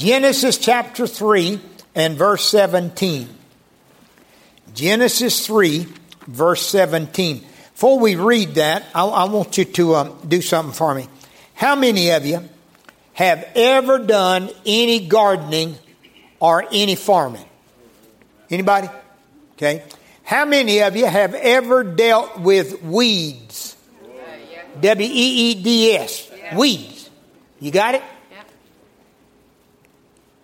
Genesis chapter 3 and verse 17. Genesis 3, verse 17. Before we read that, I, I want you to um, do something for me. How many of you have ever done any gardening or any farming? Anybody? Okay. How many of you have ever dealt with weeds? W E E D S. Weeds. You got it?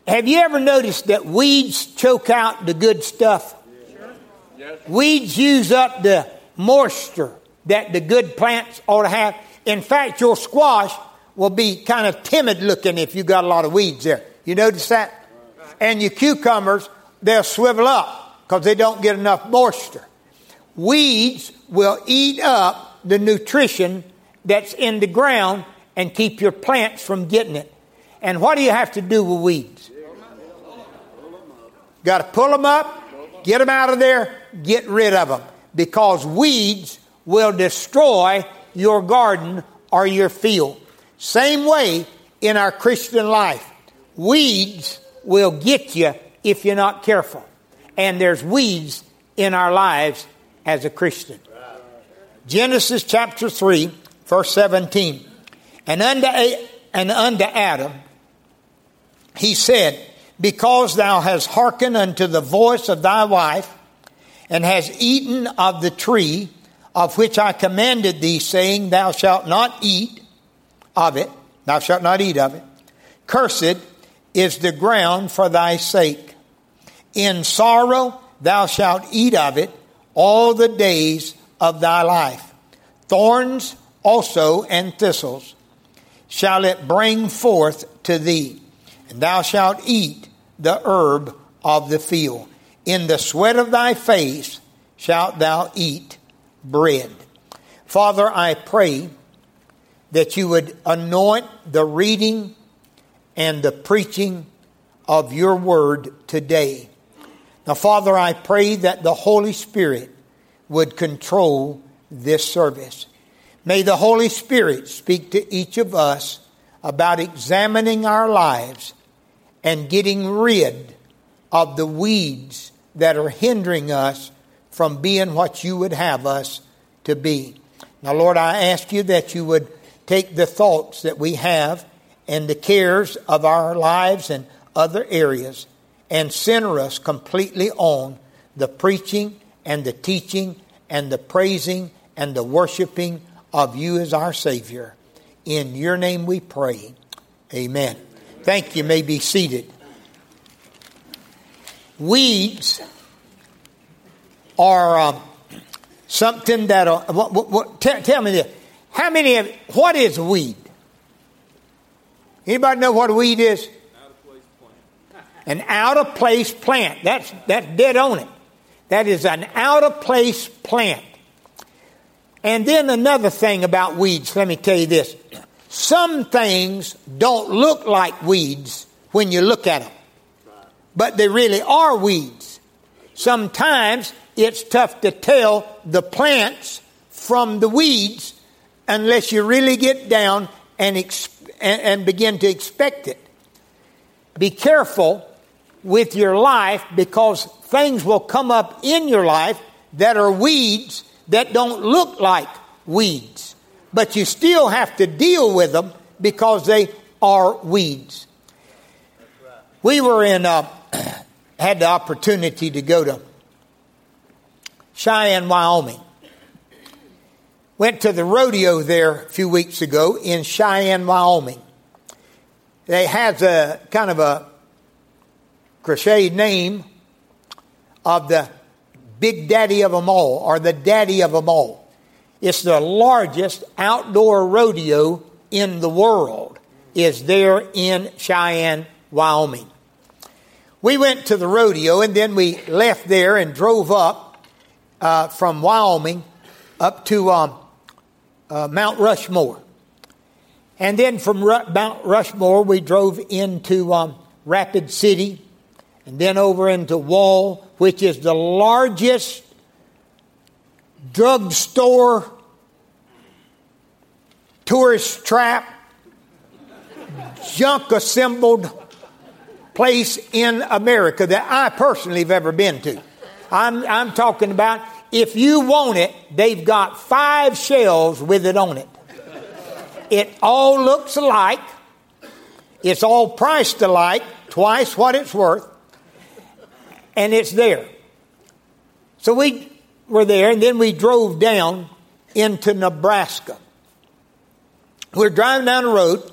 Have you ever noticed that weeds choke out the good stuff? Weeds use up the moisture that the good plants ought to have. In fact, your squash will be kind of timid looking if you got a lot of weeds there. You notice that? And your cucumbers, they'll swivel up because they don't get enough moisture. Weeds will eat up the nutrition that's in the ground and keep your plants from getting it. And what do you have to do with weeds? Got to pull them up, get them out of there, get rid of them. Because weeds will destroy your garden or your field. Same way in our Christian life. Weeds will get you if you're not careful. And there's weeds in our lives as a Christian. Genesis chapter 3, verse 17. And unto, and unto Adam he said, Because thou hast hearkened unto the voice of thy wife, and hast eaten of the tree of which I commanded thee, saying, Thou shalt not eat of it, thou shalt not eat of it. Cursed is the ground for thy sake. In sorrow thou shalt eat of it all the days of thy life. Thorns also and thistles shall it bring forth to thee, and thou shalt eat the herb of the field. In the sweat of thy face shalt thou eat bread. Father, I pray that you would anoint the reading and the preaching of your word today. Now, Father, I pray that the Holy Spirit would control this service. May the Holy Spirit speak to each of us about examining our lives and getting rid of the weeds that are hindering us from being what you would have us to be. Now, Lord, I ask you that you would take the thoughts that we have and the cares of our lives and other areas and center us completely on the preaching and the teaching and the praising and the worshiping of you as our Savior. In your name we pray. Amen. Thank you. May be seated. Weeds are uh, something that. Uh, what, what, what, tell, tell, me this. How many of what is weed? Anybody know what weed is? An out of place plant. That's that's dead on it. That is an out of place plant. And then another thing about weeds, let me tell you this. Some things don't look like weeds when you look at them, but they really are weeds. Sometimes it's tough to tell the plants from the weeds unless you really get down and, and, and begin to expect it. Be careful with your life because things will come up in your life that are weeds that don't look like weeds. But you still have to deal with them because they are weeds. We were in, uh, had the opportunity to go to Cheyenne, Wyoming. Went to the rodeo there a few weeks ago in Cheyenne, Wyoming. They have a kind of a crochet name of the big daddy of them all, or the daddy of them all. It's the largest outdoor rodeo in the world, is there in Cheyenne, Wyoming. We went to the rodeo and then we left there and drove up uh, from Wyoming up to um, uh, Mount Rushmore. And then from Ru- Mount Rushmore, we drove into um, Rapid City and then over into Wall, which is the largest drugstore tourist trap, junk assembled place in America that I personally have ever been to. I'm, I'm talking about if you want it, they've got five shelves with it on it. It all looks alike. It's all priced alike, twice what it's worth, and it's there. So we were there, and then we drove down into Nebraska. We we're driving down the road,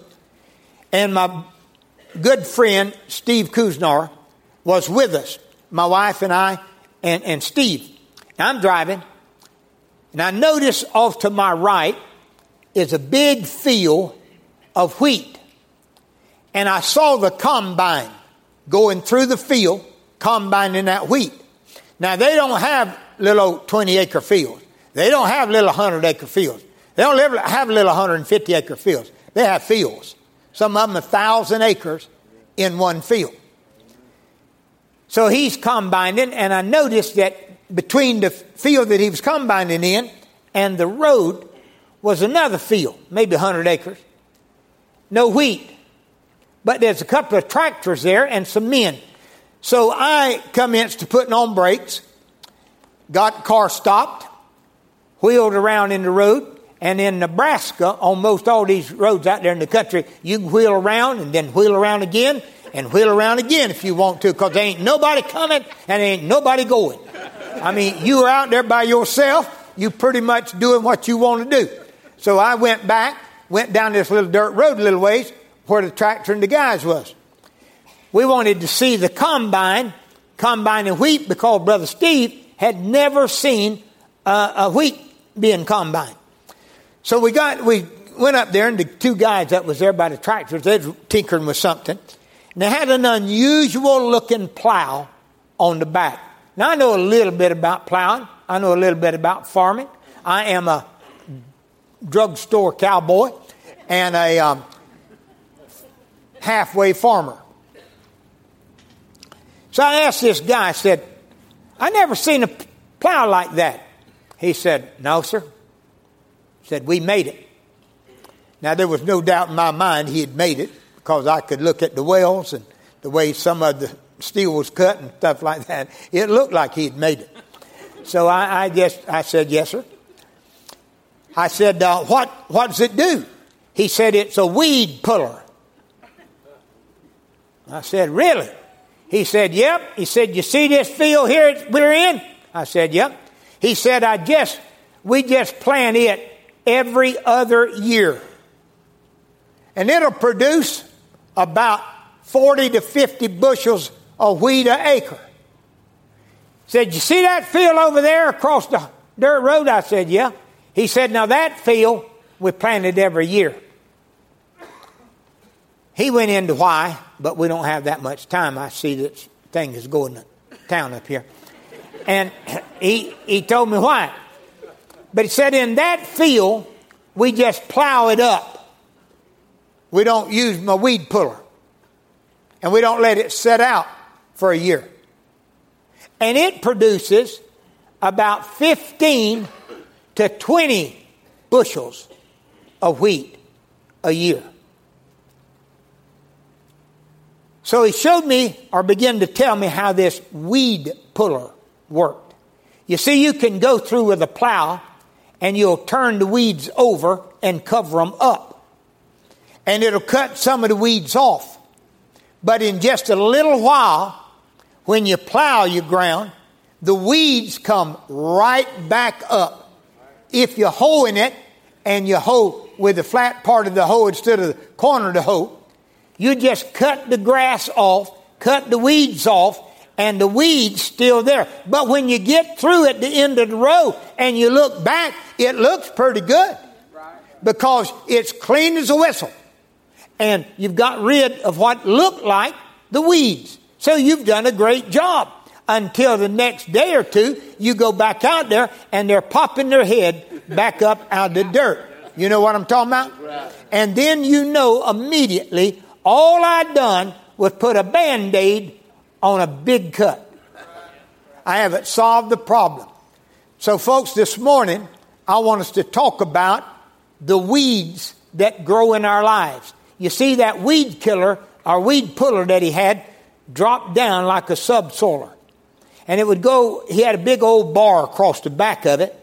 and my good friend Steve Kuznar was with us, my wife and I, and, and Steve. I'm driving, and I notice off to my right is a big field of wheat. And I saw the combine going through the field, combining that wheat. Now, they don't have little 20 acre fields. They don't have little 100 acre fields. They don't have little 150 acre fields. They have fields. Some of them a thousand acres in one field. So he's combining, and I noticed that between the field that he was combining in and the road was another field, maybe 100 acres. No wheat. But there's a couple of tractors there and some men. So I commenced to putting on brakes, got the car stopped, wheeled around in the road, and in Nebraska, on most all these roads out there in the country, you can wheel around and then wheel around again and wheel around again if you want to, because there ain't nobody coming and there ain't nobody going. I mean, you are out there by yourself, you pretty much doing what you want to do. So I went back, went down this little dirt road a little ways where the tractor and the guys was. We wanted to see the combine, combine combining wheat, because Brother Steve had never seen a wheat being combined. So we got, we went up there and the two guys that was there by the tractors, they were tinkering with something. And they had an unusual looking plow on the back. Now I know a little bit about plowing. I know a little bit about farming. I am a drugstore cowboy and a um, halfway farmer. So I asked this guy, I said, I never seen a plow like that. He said, No, sir said, We made it. Now, there was no doubt in my mind he had made it because I could look at the wells and the way some of the steel was cut and stuff like that. It looked like he had made it. So I, I just, I said, Yes, sir. I said, uh, what, what does it do? He said, It's a weed puller. I said, Really? He said, Yep. He said, You see this field here we're in? I said, Yep. He said, I just, we just plant it every other year. And it'll produce about 40 to 50 bushels of wheat an acre. Said, You see that field over there across the dirt road? I said, Yeah. He said, Now that field we planted every year. He went into why, but we don't have that much time. I see that thing is going to town up here. And he, he told me why. But he said, in that field, we just plow it up. We don't use my weed puller. And we don't let it set out for a year. And it produces about 15 to 20 bushels of wheat a year. So he showed me or began to tell me how this weed puller worked. You see, you can go through with a plow and you'll turn the weeds over and cover them up. And it'll cut some of the weeds off. But in just a little while, when you plow your ground, the weeds come right back up. If you're hoeing it and you hoe with the flat part of the hoe instead of the corner of the hoe, you just cut the grass off, cut the weeds off, and the weeds still there. But when you get through at the end of the row and you look back, it looks pretty good because it's clean as a whistle. And you've got rid of what looked like the weeds. So you've done a great job until the next day or two, you go back out there and they're popping their head back up out of the dirt. You know what I'm talking about? And then you know immediately all I'd done was put a band aid on a big cut. I haven't solved the problem. So, folks, this morning, I want us to talk about the weeds that grow in our lives. You see, that weed killer, our weed puller that he had, dropped down like a subsoiler. And it would go, he had a big old bar across the back of it,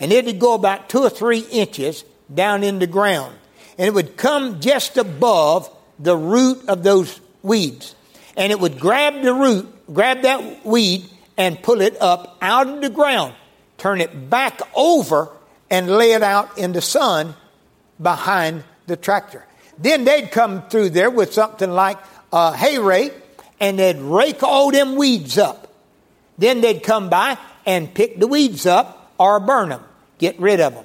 and it would go about two or three inches down in the ground. And it would come just above the root of those weeds. And it would grab the root, grab that weed, and pull it up out of the ground, turn it back over, and lay it out in the sun behind the tractor. Then they'd come through there with something like a hay rake, and they'd rake all them weeds up. Then they'd come by and pick the weeds up or burn them, get rid of them.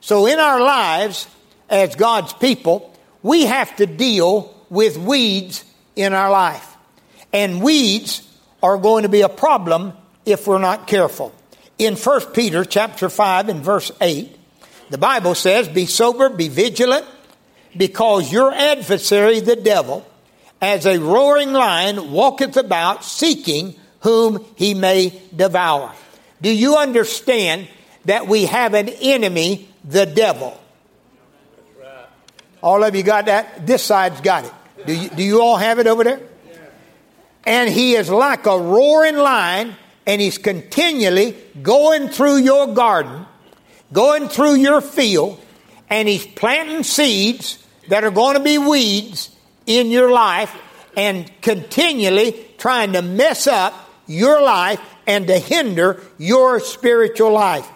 So in our lives, as God's people, we have to deal with weeds in our life. And weeds are going to be a problem if we're not careful. In 1 Peter chapter 5 and verse 8, the Bible says, Be sober, be vigilant, because your adversary, the devil, as a roaring lion, walketh about seeking whom he may devour. Do you understand that we have an enemy, the devil? All of you got that? This side's got it. Do you, do you all have it over there? And he is like a roaring lion, and he's continually going through your garden, going through your field, and he's planting seeds that are going to be weeds in your life and continually trying to mess up your life and to hinder your spiritual life.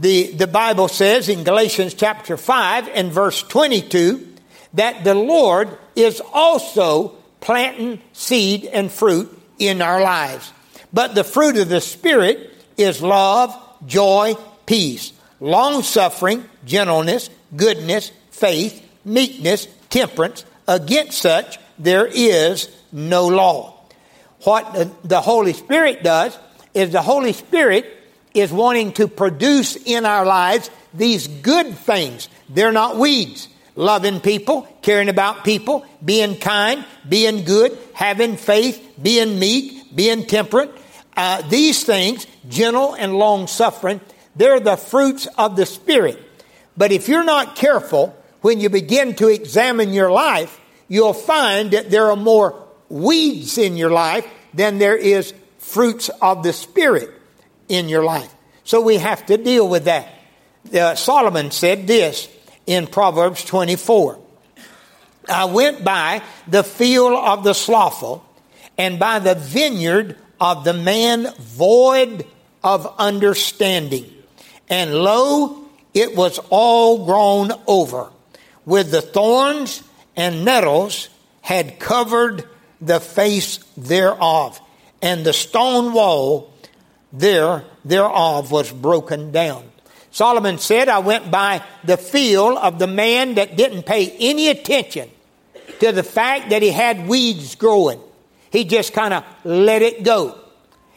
The, the Bible says in Galatians chapter 5 and verse 22 that the Lord is also planting seed and fruit in our lives. But the fruit of the Spirit is love, joy, peace, long suffering, gentleness, goodness, faith, meekness, temperance. Against such there is no law. What the Holy Spirit does is the Holy Spirit is wanting to produce in our lives these good things. They're not weeds. Loving people, caring about people, being kind, being good, having faith, being meek, being temperate. Uh, these things, gentle and long suffering, they're the fruits of the Spirit. But if you're not careful, when you begin to examine your life, you'll find that there are more weeds in your life than there is fruits of the Spirit in your life. So we have to deal with that. Uh, Solomon said this in Proverbs 24. I went by the field of the slothful and by the vineyard of the man void of understanding. And lo, it was all grown over with the thorns and nettles had covered the face thereof, and the stone wall there thereof was broken down. Solomon said, I went by the field of the man that didn't pay any attention to the fact that he had weeds growing. He just kind of let it go.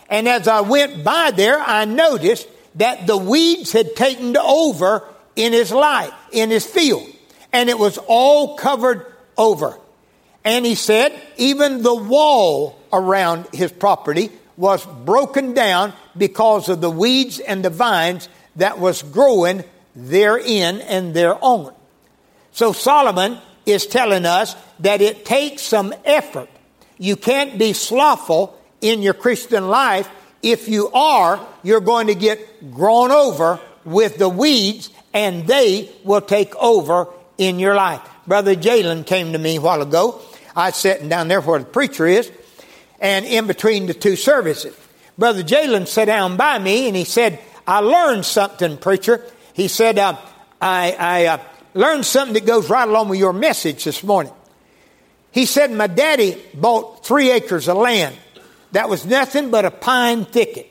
And as I went by there, I noticed that the weeds had taken over in his life, in his field. And it was all covered over. And he said, even the wall around his property was broken down because of the weeds and the vines that was growing therein and thereon. So Solomon is telling us that it takes some effort. You can't be slothful in your Christian life. If you are, you're going to get grown over with the weeds and they will take over in your life. Brother Jalen came to me a while ago. I was sitting down there where the preacher is and in between the two services. Brother Jalen sat down by me and he said, I learned something, preacher. He said, uh, I, I uh, learned something that goes right along with your message this morning. He said, My daddy bought three acres of land that was nothing but a pine thicket.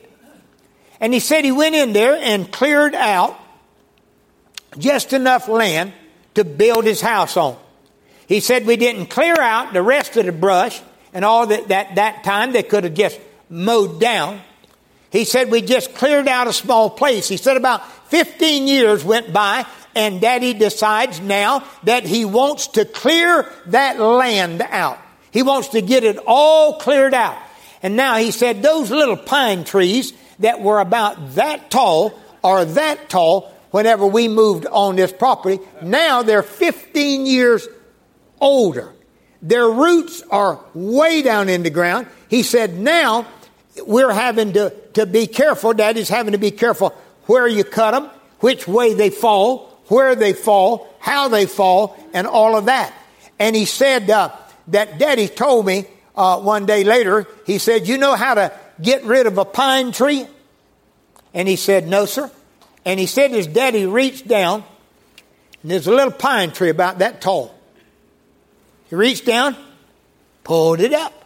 And he said he went in there and cleared out just enough land to build his house on. He said we didn't clear out the rest of the brush and all that, that, that time they could have just mowed down. He said we just cleared out a small place. He said about 15 years went by and daddy decides now that he wants to clear that land out. He wants to get it all cleared out. And now he said those little pine trees that were about that tall or that tall whenever we moved on this property, now they're 15 years older. Their roots are way down in the ground. He said, now we're having to, to be careful. Daddy's having to be careful where you cut them, which way they fall, where they fall, how they fall, and all of that. And he said uh, that Daddy told me uh, one day later, he said, You know how to get rid of a pine tree? And he said, No, sir. And he said his daddy reached down, and there's a little pine tree about that tall. He reached down, pulled it up.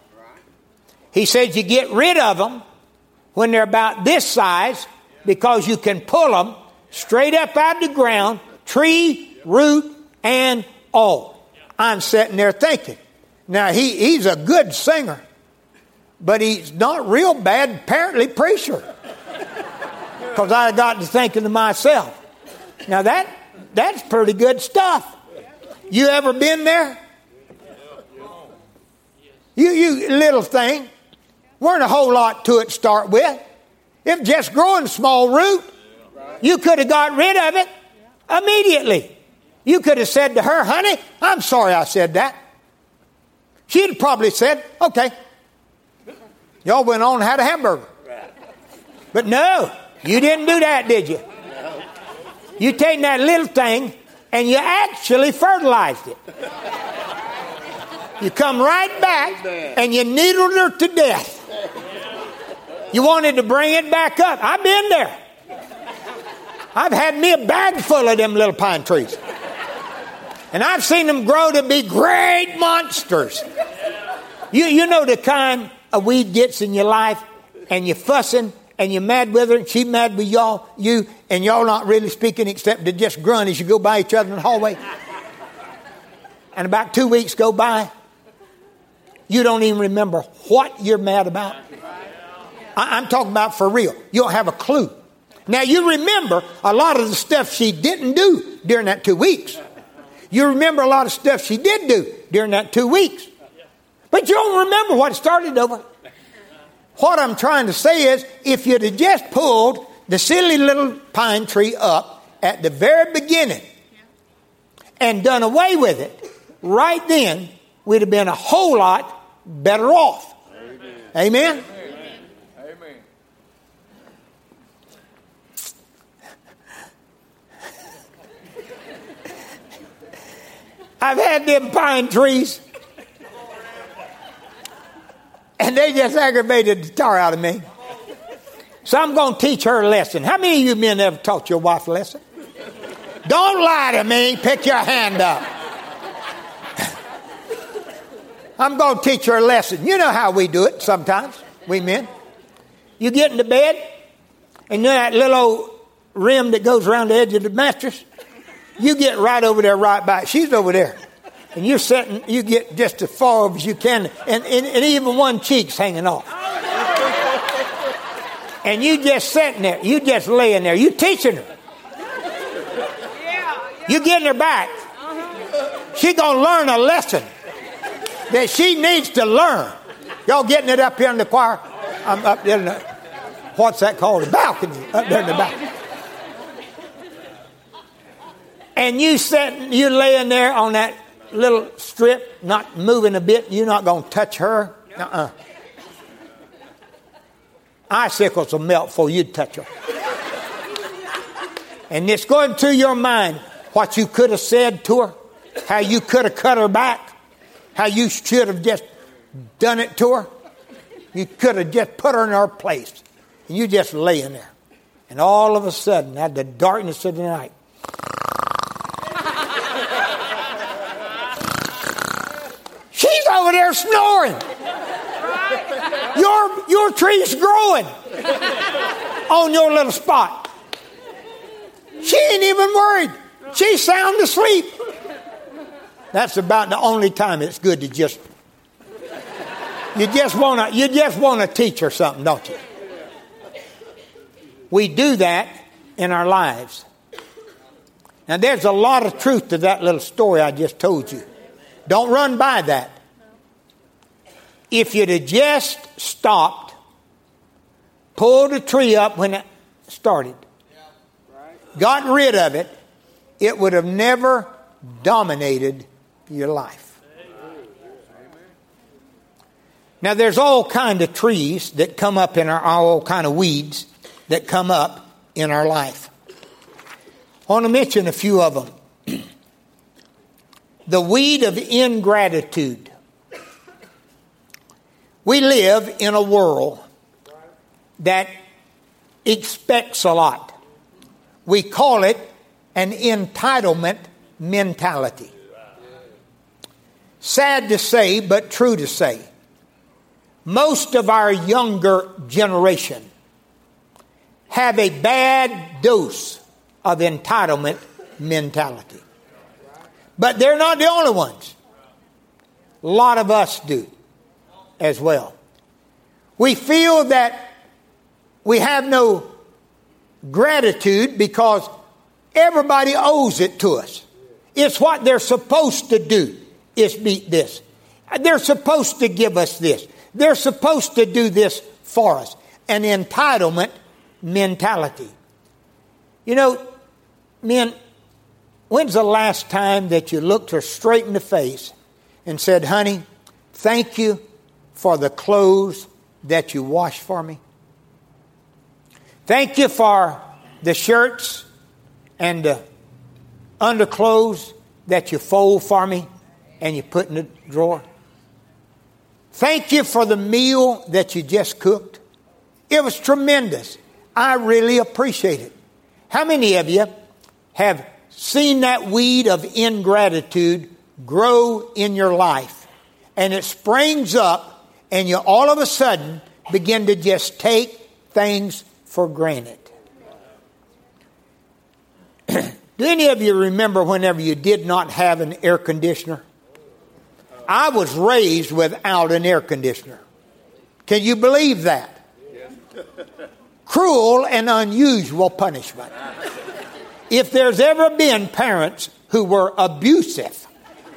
He said, You get rid of them when they're about this size because you can pull them straight up out of the ground, tree, root, and all. I'm sitting there thinking. Now, he, he's a good singer, but he's not real bad, apparently, preacher. Because I got to thinking to myself, now that that's pretty good stuff. You ever been there? You, you little thing, weren't a whole lot to it to start with. If just growing small root, you could have got rid of it immediately. You could have said to her, honey, I'm sorry I said that. She'd probably said, okay. Y'all went on and had a hamburger. But no, you didn't do that, did you? You taken that little thing and you actually fertilized it. You come right back and you needled her to death. You wanted to bring it back up. I've been there. I've had me a bag full of them little pine trees. And I've seen them grow to be great monsters. You, you know the kind a weed gets in your life and you're fussing and you're mad with her and she's mad with y'all, you, and y'all not really speaking except to just grunt as you go by each other in the hallway. And about two weeks go by, you don't even remember what you're mad about. I, I'm talking about for real. You don't have a clue. Now you remember a lot of the stuff she didn't do during that two weeks. You remember a lot of stuff she did do during that two weeks. But you don't remember what started over. What I'm trying to say is, if you'd have just pulled the silly little pine tree up at the very beginning and done away with it, right then, we'd have been a whole lot better off. Amen? Amen? Amen. I've had them pine trees and they just aggravated the tar out of me. So I'm going to teach her a lesson. How many of you men ever taught your wife a lesson? Don't lie to me. Pick your hand up. I'm going to teach her a lesson. You know how we do it sometimes, we men. You get into bed, and you know that little old rim that goes around the edge of the mattress? You get right over there, right by it. She's over there and you're sitting, you get just as far as you can, and, and, and even one cheek's hanging off. and you just sitting there, you just laying there, you teaching her. You getting her back. She gonna learn a lesson that she needs to learn. Y'all getting it up here in the choir? I'm up there in the, what's that called? The balcony, up there in the back. And you sitting, you laying there on that little strip, not moving a bit, you're not going to touch her. Uh-uh. Icicles will melt before you'd touch her. and it's going through your mind what you could have said to her, how you could have cut her back, how you should have just done it to her. You could have just put her in her place. And you just laying there. And all of a sudden, at the darkness of the night, she's over there snoring. Your, your tree's growing on your little spot. She ain't even worried. She's sound asleep. That's about the only time it's good to just you just want to you just want to teach her something, don't you? We do that in our lives. Now there's a lot of truth to that little story I just told you. Don't run by that. If you'd have just stopped, pulled the tree up when it started, got rid of it, it would have never dominated your life. Now there's all kind of trees that come up in our all kind of weeds that come up in our life. I want to mention a few of them. the weed of ingratitude. We live in a world that expects a lot. We call it an entitlement mentality. Sad to say, but true to say. Most of our younger generation have a bad dose of entitlement mentality. But they're not the only ones. A lot of us do as well. We feel that we have no gratitude because everybody owes it to us. It's what they're supposed to do is beat this. They're supposed to give us this. They're supposed to do this for us. An entitlement mentality. You know, men, when's the last time that you looked her straight in the face and said, honey, thank you for the clothes that you washed for me? Thank you for the shirts and the underclothes that you fold for me and you put in the drawer. Thank you for the meal that you just cooked. It was tremendous. I really appreciate it. How many of you have seen that weed of ingratitude grow in your life and it springs up and you all of a sudden begin to just take things for granted? Do any of you remember whenever you did not have an air conditioner? I was raised without an air conditioner. Can you believe that? Cruel and unusual punishment. If there's ever been parents who were abusive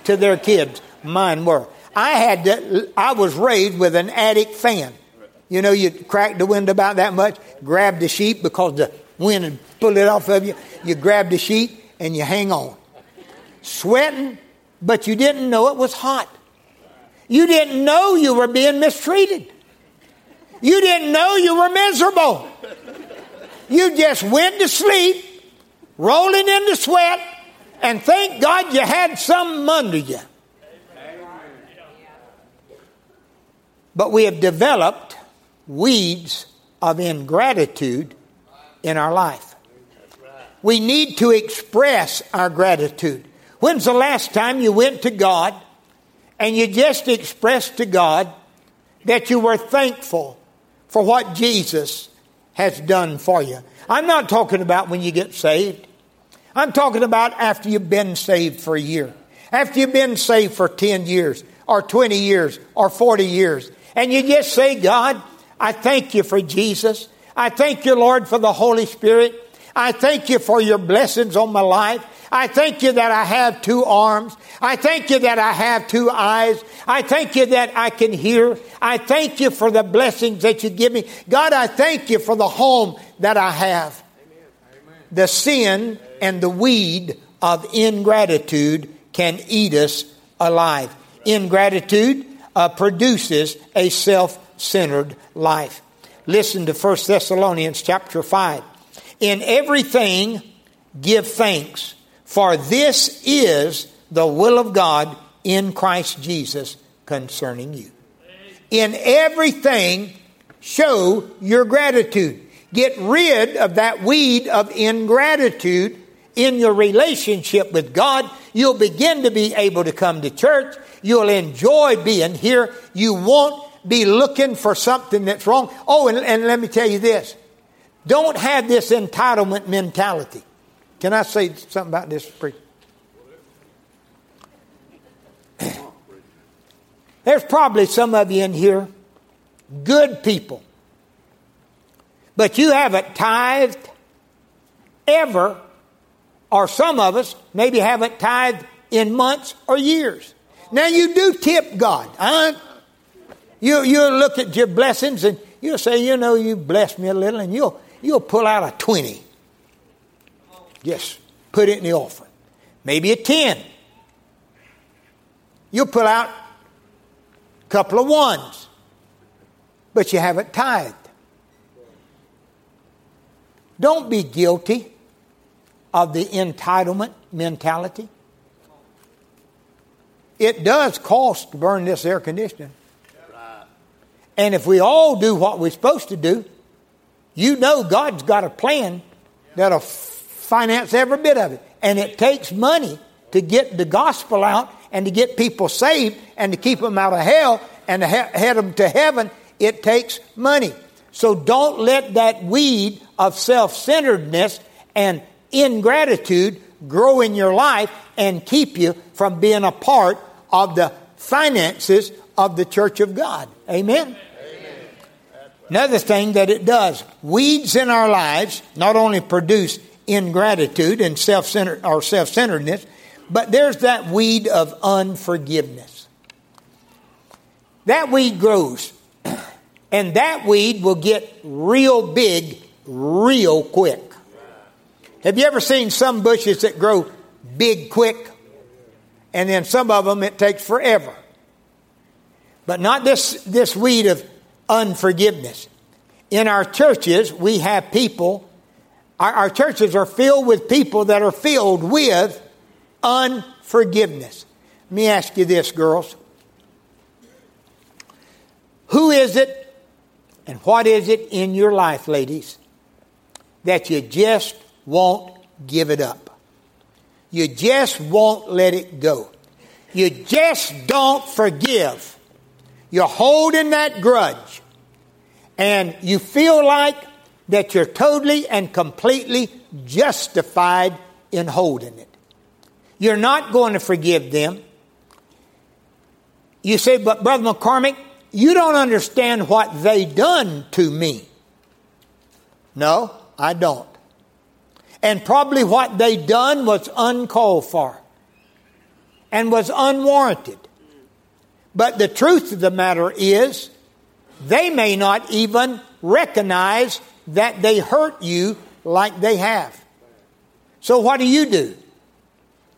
to their kids, mine were. I had to, I was raised with an attic fan. You know, you crack the window about that much, grab the sheet because the wind and pull it off of you. You grab the sheet and you hang on. Sweating, but you didn't know it was hot. You didn't know you were being mistreated. You didn't know you were miserable. You just went to sleep, rolling in the sweat, and thank God you had something under you. But we have developed weeds of ingratitude in our life. We need to express our gratitude. When's the last time you went to God and you just expressed to God that you were thankful for what Jesus has done for you. I'm not talking about when you get saved. I'm talking about after you've been saved for a year, after you've been saved for 10 years, or 20 years, or 40 years. And you just say, God, I thank you for Jesus. I thank you, Lord, for the Holy Spirit. I thank you for your blessings on my life. I thank you that I have two arms. I thank you that I have two eyes. I thank you that I can hear. I thank you for the blessings that you give me. God, I thank you for the home that I have. Amen. The sin and the weed of ingratitude can eat us alive. Ingratitude uh, produces a self-centered life. Listen to 1 Thessalonians chapter 5. In everything give thanks for this is the will of God in Christ Jesus concerning you. In everything, show your gratitude. Get rid of that weed of ingratitude in your relationship with God. You'll begin to be able to come to church. You'll enjoy being here. You won't be looking for something that's wrong. Oh, and, and let me tell you this. Don't have this entitlement mentality. Can I say something about this? There's probably some of you in here, good people, but you haven't tithed ever, or some of us maybe haven't tithed in months or years. Now you do tip God. Huh? You you'll look at your blessings and you'll say, you know, you blessed me a little, and you'll you'll pull out a twenty. Yes, put it in the offering. Maybe a 10. You'll pull out a couple of ones. but you haven't tithed. Don't be guilty of the entitlement mentality. It does cost to burn this air conditioning. And if we all do what we're supposed to do, you know God's got a plan that'll finance every bit of it. And it takes money to get the gospel out and to get people saved and to keep them out of hell and to head them to heaven. It takes money. So don't let that weed of self centeredness and ingratitude grow in your life and keep you from being a part of the finances of the church of God. Amen. Another thing that it does, weeds in our lives not only produce ingratitude and self-centered or self-centeredness, but there's that weed of unforgiveness. That weed grows, and that weed will get real big real quick. Have you ever seen some bushes that grow big quick? And then some of them it takes forever. But not this, this weed of unforgiveness. In our churches, we have people, our, our churches are filled with people that are filled with unforgiveness. Let me ask you this, girls. Who is it and what is it in your life, ladies, that you just won't give it up? You just won't let it go. You just don't forgive. You're holding that grudge. And you feel like that you're totally and completely justified in holding it. You're not going to forgive them. You say, but Brother McCormick, you don't understand what they done to me. No, I don't. And probably what they done was uncalled for and was unwarranted. But the truth of the matter is, they may not even recognize that they hurt you like they have. So what do you do?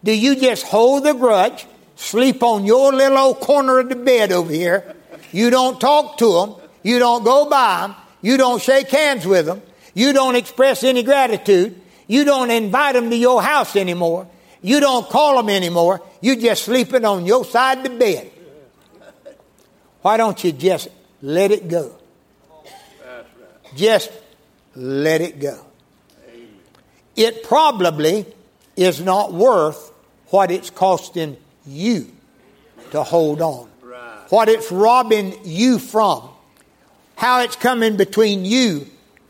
Do you just hold the grudge, sleep on your little old corner of the bed over here? You don't talk to them. You don't go by them. You don't shake hands with them. You don't express any gratitude. You don't invite them to your house anymore. You don't call them anymore. You just sleeping on your side of the bed. Why don't you just let it go? Just let it go. It probably is not worth what it's costing you to hold on. What it's robbing you from. How it's coming between you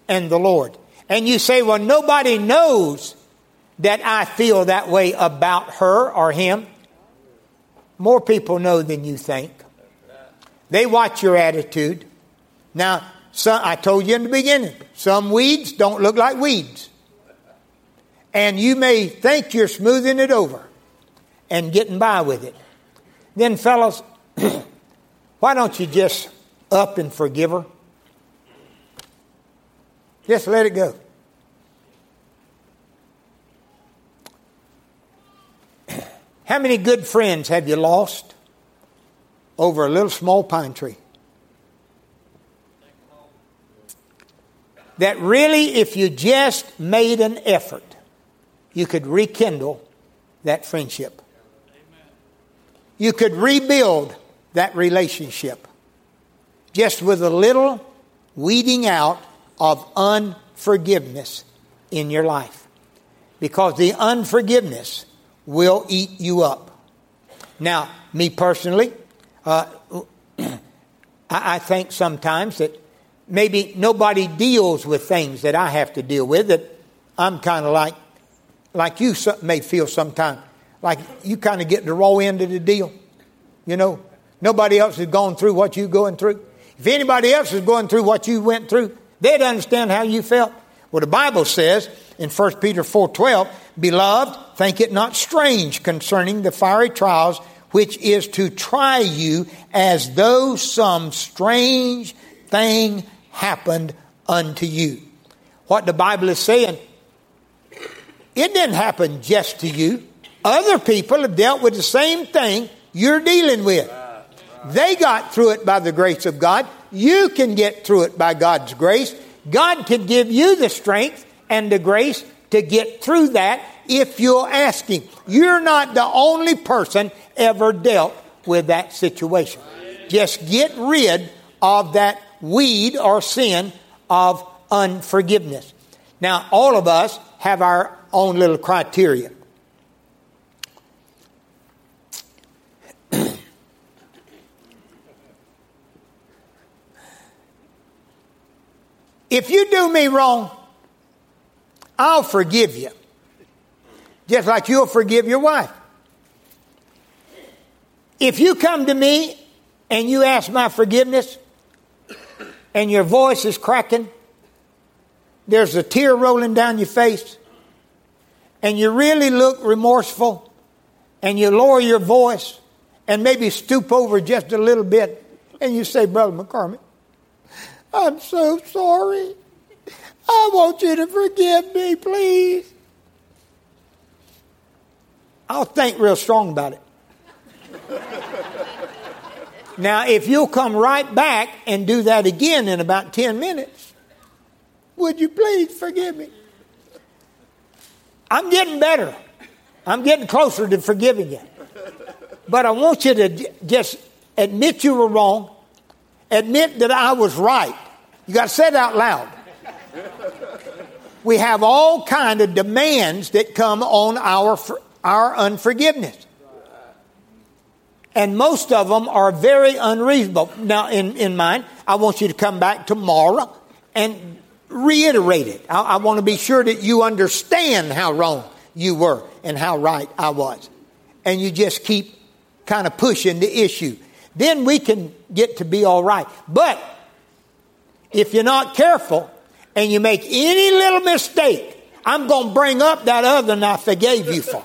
and the Lord. And you say, well, nobody knows that I feel that way about her or him. More people know than you think. They watch your attitude. Now, some, I told you in the beginning, some weeds don't look like weeds. And you may think you're smoothing it over and getting by with it. Then, fellas, why don't you just up and forgive her? Just let it go. How many good friends have you lost over a little small pine tree? That really, if you just made an effort, you could rekindle that friendship. You could rebuild that relationship just with a little weeding out of unforgiveness in your life. Because the unforgiveness will eat you up. Now, me personally, uh, I, think sometimes that maybe nobody deals with things that I have to deal with. That I'm kind of like, like you may feel sometimes, like you kind of get the raw end of the deal. You know, nobody else has gone through what you're going through. If anybody else is going through what you went through, they'd understand how you felt. Well, the Bible says in 1 Peter 4:12, "Beloved, think it not strange concerning the fiery trials which is to try you as though some strange thing happened unto you." What the Bible is saying, it didn't happen just to you. Other people have dealt with the same thing you're dealing with. They got through it by the grace of God. You can get through it by God's grace. God can give you the strength and the grace to get through that if you'll ask Him. You're not the only person ever dealt with that situation. Just get rid of that weed or sin of unforgiveness. Now, all of us have our own little criteria. if you do me wrong, I'll forgive you. Just like you'll forgive your wife. If you come to me and you ask my forgiveness and your voice is cracking, there's a tear rolling down your face, and you really look remorseful, and you lower your voice and maybe stoop over just a little bit, and you say, Brother McCormick, I'm so sorry. I want you to forgive me, please. I'll think real strong about it. Now, if you'll come right back and do that again in about 10 minutes, would you please forgive me? I'm getting better. I'm getting closer to forgiving you. But I want you to just admit you were wrong, admit that I was right. You got to say it out loud. We have all kind of demands that come on our our unforgiveness. And most of them are very unreasonable. Now, in, in mine, I want you to come back tomorrow and reiterate it. I, I want to be sure that you understand how wrong you were and how right I was. And you just keep kind of pushing the issue. Then we can get to be all right. But if you're not careful and you make any little mistake, I'm going to bring up that other one I forgave you for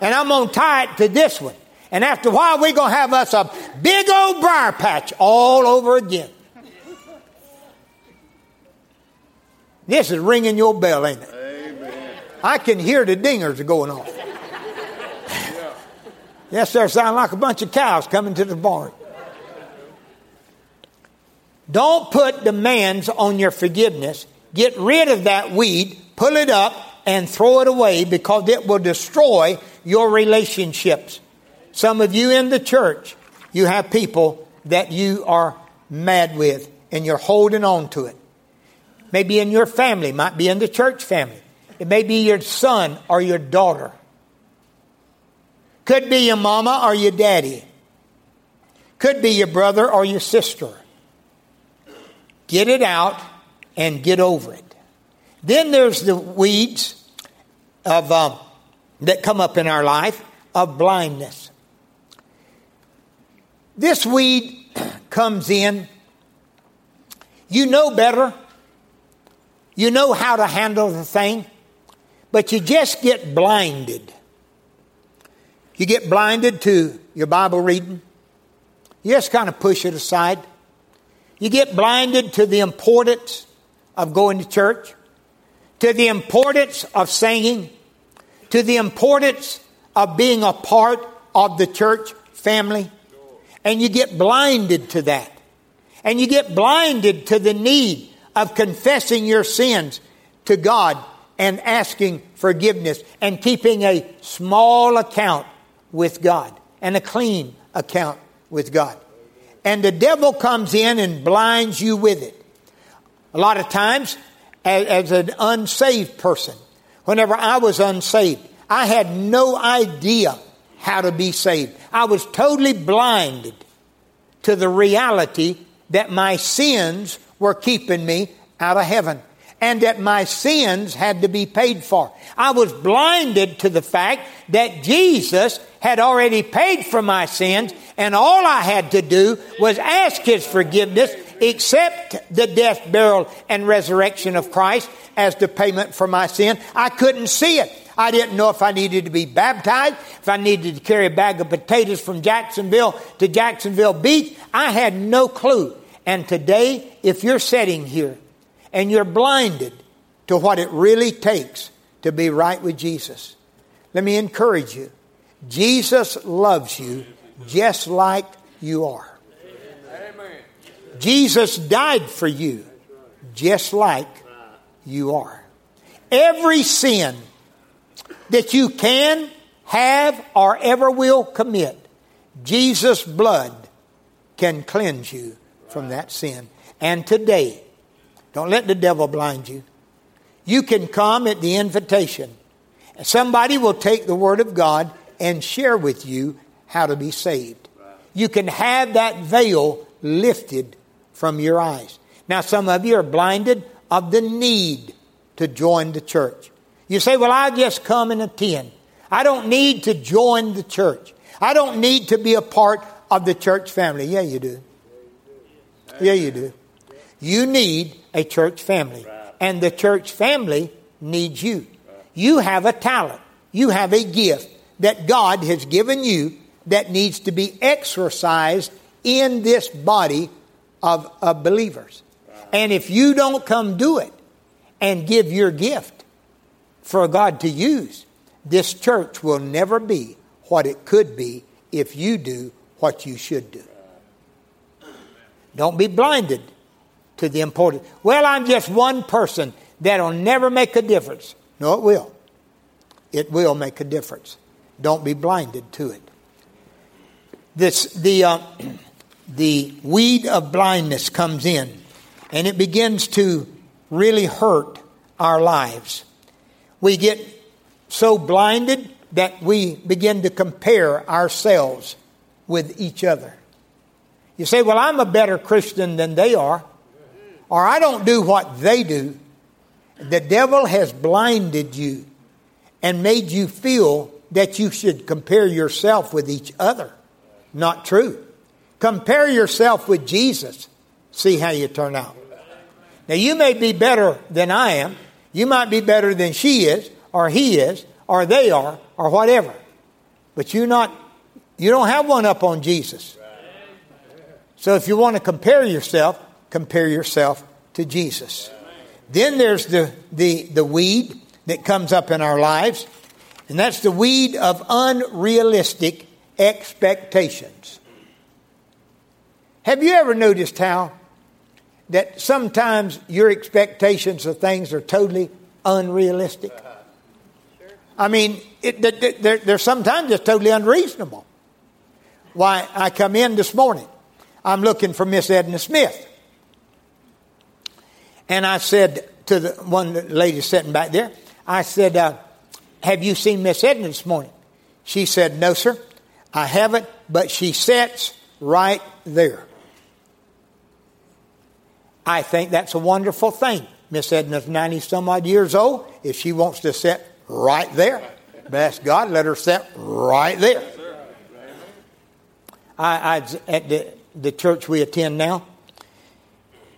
and I'm going to tie it to this one. And after a while, we're going to have us a big old briar patch all over again. This is ringing your bell, ain't it? Amen. I can hear the dingers going off. Yeah. yes, sir. Sound like a bunch of cows coming to the barn. Don't put demands on your forgiveness. Get rid of that weed, pull it up, and throw it away because it will destroy your relationships. Some of you in the church, you have people that you are mad with and you're holding on to it. Maybe in your family, might be in the church family. It may be your son or your daughter. Could be your mama or your daddy. Could be your brother or your sister. Get it out and get over it. Then there's the weeds of um, that come up in our life of blindness. This weed comes in. You know better. You know how to handle the thing, but you just get blinded. You get blinded to your Bible reading. You just kind of push it aside. You get blinded to the importance of going to church, to the importance of singing, to the importance of being a part of the church family. And you get blinded to that. And you get blinded to the need of confessing your sins to God and asking forgiveness and keeping a small account with God and a clean account with God. And the devil comes in and blinds you with it. A lot of times, as, as an unsaved person, Whenever I was unsaved, I had no idea how to be saved. I was totally blinded to the reality that my sins were keeping me out of heaven and that my sins had to be paid for. I was blinded to the fact that Jesus had already paid for my sins and all I had to do was ask His forgiveness, accept the death, burial, and resurrection of Christ as the payment for my sin. I couldn't see it. I didn't know if I needed to be baptized, if I needed to carry a bag of potatoes from Jacksonville to Jacksonville Beach. I had no clue. And today, if you're sitting here and you're blinded to what it really takes to be right with Jesus, let me encourage you. Jesus loves you just like you are. Jesus died for you just like you are. Every sin that you can, have, or ever will commit, Jesus' blood can cleanse you from that sin. And today, don't let the devil blind you. You can come at the invitation. Somebody will take the Word of God and share with you how to be saved. You can have that veil lifted from your eyes. Now, some of you are blinded of the need to join the church. You say, Well, I just come and attend. I don't need to join the church. I don't need to be a part of the church family. Yeah, you do. Yeah, you do. You need a church family. And the church family needs you. You have a talent. You have a gift that God has given you that needs to be exercised in this body of, of believers. And if you don't come do it and give your gift for God to use, this church will never be what it could be if you do what you should do. Don't be blinded to the importance. Well, I'm just one person. That'll never make a difference. No, it will. It will make a difference. Don't be blinded to it. This, the, uh, the weed of blindness comes in and it begins to really hurt our lives. We get so blinded that we begin to compare ourselves with each other. You say, Well, I'm a better Christian than they are, or I don't do what they do. The devil has blinded you and made you feel that you should compare yourself with each other. Not true. Compare yourself with Jesus. See how you turn out. Now, you may be better than I am. You might be better than she is, or he is, or they are, or whatever. But you not you don't have one up on Jesus. So if you want to compare yourself, compare yourself to Jesus. Then there's the, the, the weed that comes up in our lives, and that's the weed of unrealistic expectations. Have you ever noticed how that sometimes your expectations of things are totally unrealistic? I mean, it, they're, they're sometimes just totally unreasonable. Why, I come in this morning. I'm looking for Miss Edna Smith. And I said to the one lady sitting back there, I said, uh, Have you seen Miss Edna this morning? She said, No, sir, I haven't, but she sits right there. I think that's a wonderful thing. Miss Edna's 90 some odd years old. If she wants to sit right there, bless God, let her sit right there. I, I at the, the church we attend now,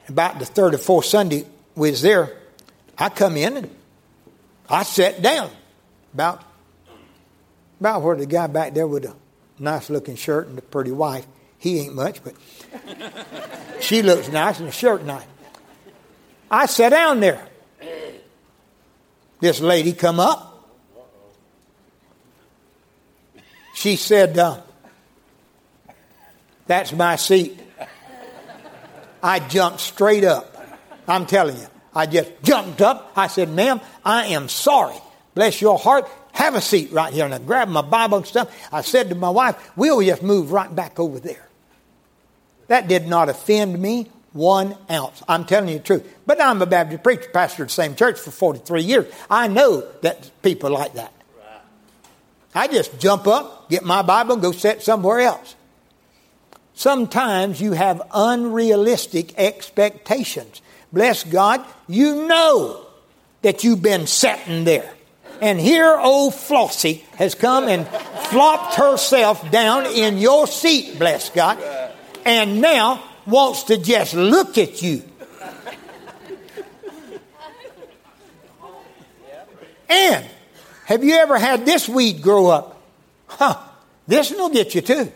about the third or fourth Sunday we was there, I come in and I sat down about about where the guy back there with a nice looking shirt and a pretty wife. He ain't much, but she looks nice and the shirt nice. I sat down there. This lady come up. She said, uh, "That's my seat." I jumped straight up. I'm telling you, I just jumped up. I said, ma'am, I am sorry. Bless your heart. Have a seat right here. And I grabbed my Bible and stuff. I said to my wife, we'll just move right back over there. That did not offend me one ounce. I'm telling you the truth. But I'm a Baptist preacher, pastor of the same church for 43 years. I know that people like that. I just jump up, get my Bible, and go sit somewhere else. Sometimes you have unrealistic expectations. Bless God, you know that you've been sitting there. And here old Flossie has come and flopped herself down in your seat, bless God, and now wants to just look at you. And have you ever had this weed grow up? Huh, this will get you too.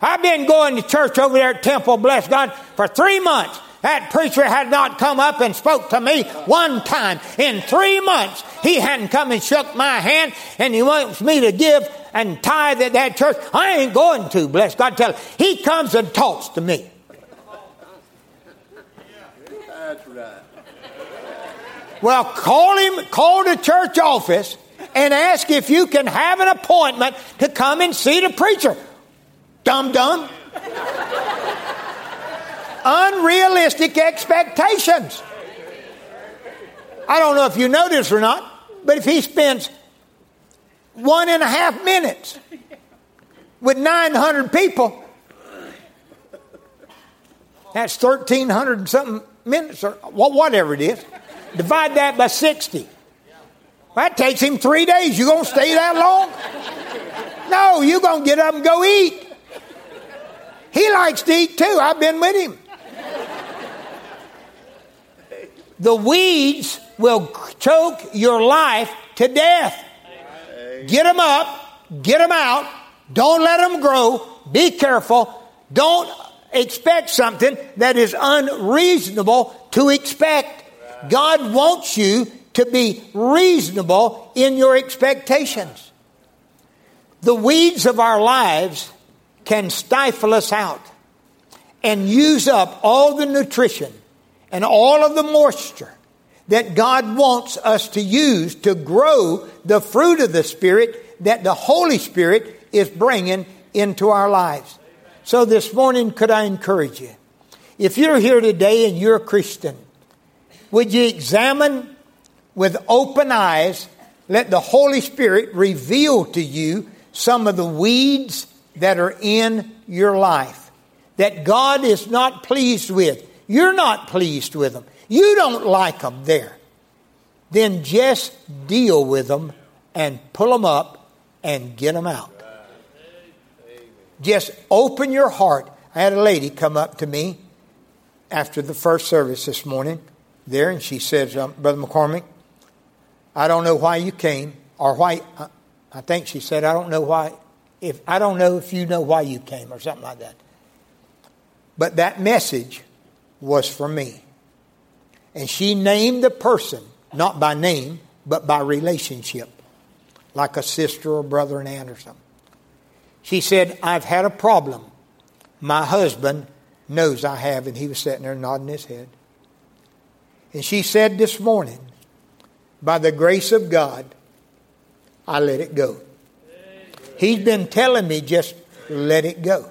I've been going to church over there at Temple, bless God, for three months. That preacher had not come up and spoke to me one time. In three months, he hadn't come and shook my hand, and he wants me to give and tithe at that church. I ain't going to, bless God. Tell him. He comes and talks to me. That's right. Well, call him, call the church office and ask if you can have an appointment to come and see the preacher. Dum dum. Unrealistic expectations. I don't know if you know this or not, but if he spends one and a half minutes with 900 people, that's 1,300 and something minutes or whatever it is. Divide that by 60. That takes him three days. You gonna stay that long? No, you gonna get up and go eat. He likes to eat too. I've been with him. The weeds will choke your life to death. Get them up, get them out. Don't let them grow. Be careful. Don't expect something that is unreasonable to expect. God wants you to be reasonable in your expectations. The weeds of our lives can stifle us out and use up all the nutrition and all of the moisture that God wants us to use to grow the fruit of the Spirit that the Holy Spirit is bringing into our lives. So this morning, could I encourage you? If you're here today and you're a Christian, would you examine with open eyes, let the Holy Spirit reveal to you some of the weeds that are in your life that God is not pleased with. You're not pleased with them. You don't like them there. Then just deal with them and pull them up and get them out. Just open your heart. I had a lady come up to me after the first service this morning there, and she says, um, Brother McCormick, I don't know why you came, or why, uh, I think she said, I don't know why, if I don't know if you know why you came, or something like that. But that message was for me. And she named the person, not by name, but by relationship, like a sister or brother and something. She said, I've had a problem. My husband knows I have, and he was sitting there nodding his head. And she said this morning, by the grace of God, I let it go. He's been telling me just let it go.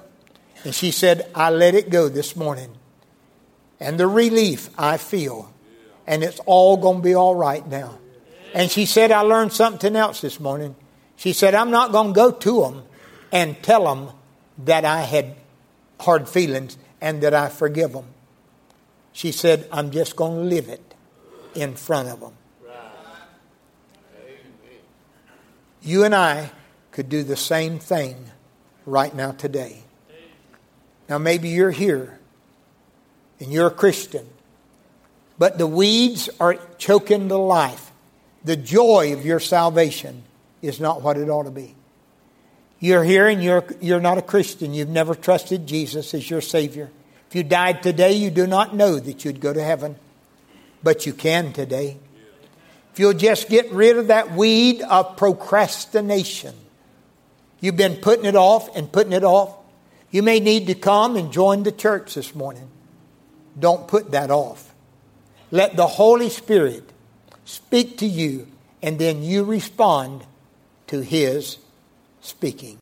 And she said, I let it go this morning. And the relief I feel. And it's all going to be all right now. And she said, I learned something else this morning. She said, I'm not going to go to them and tell them that I had hard feelings and that I forgive them. She said, I'm just going to live it in front of them. You and I could do the same thing right now today. Now, maybe you're here and you're a Christian, but the weeds are choking the life. The joy of your salvation is not what it ought to be. You're here and you're, you're not a Christian. You've never trusted Jesus as your Savior. If you died today, you do not know that you'd go to heaven, but you can today. If you'll just get rid of that weed of procrastination, you've been putting it off and putting it off. You may need to come and join the church this morning. Don't put that off. Let the Holy Spirit speak to you, and then you respond to His speaking.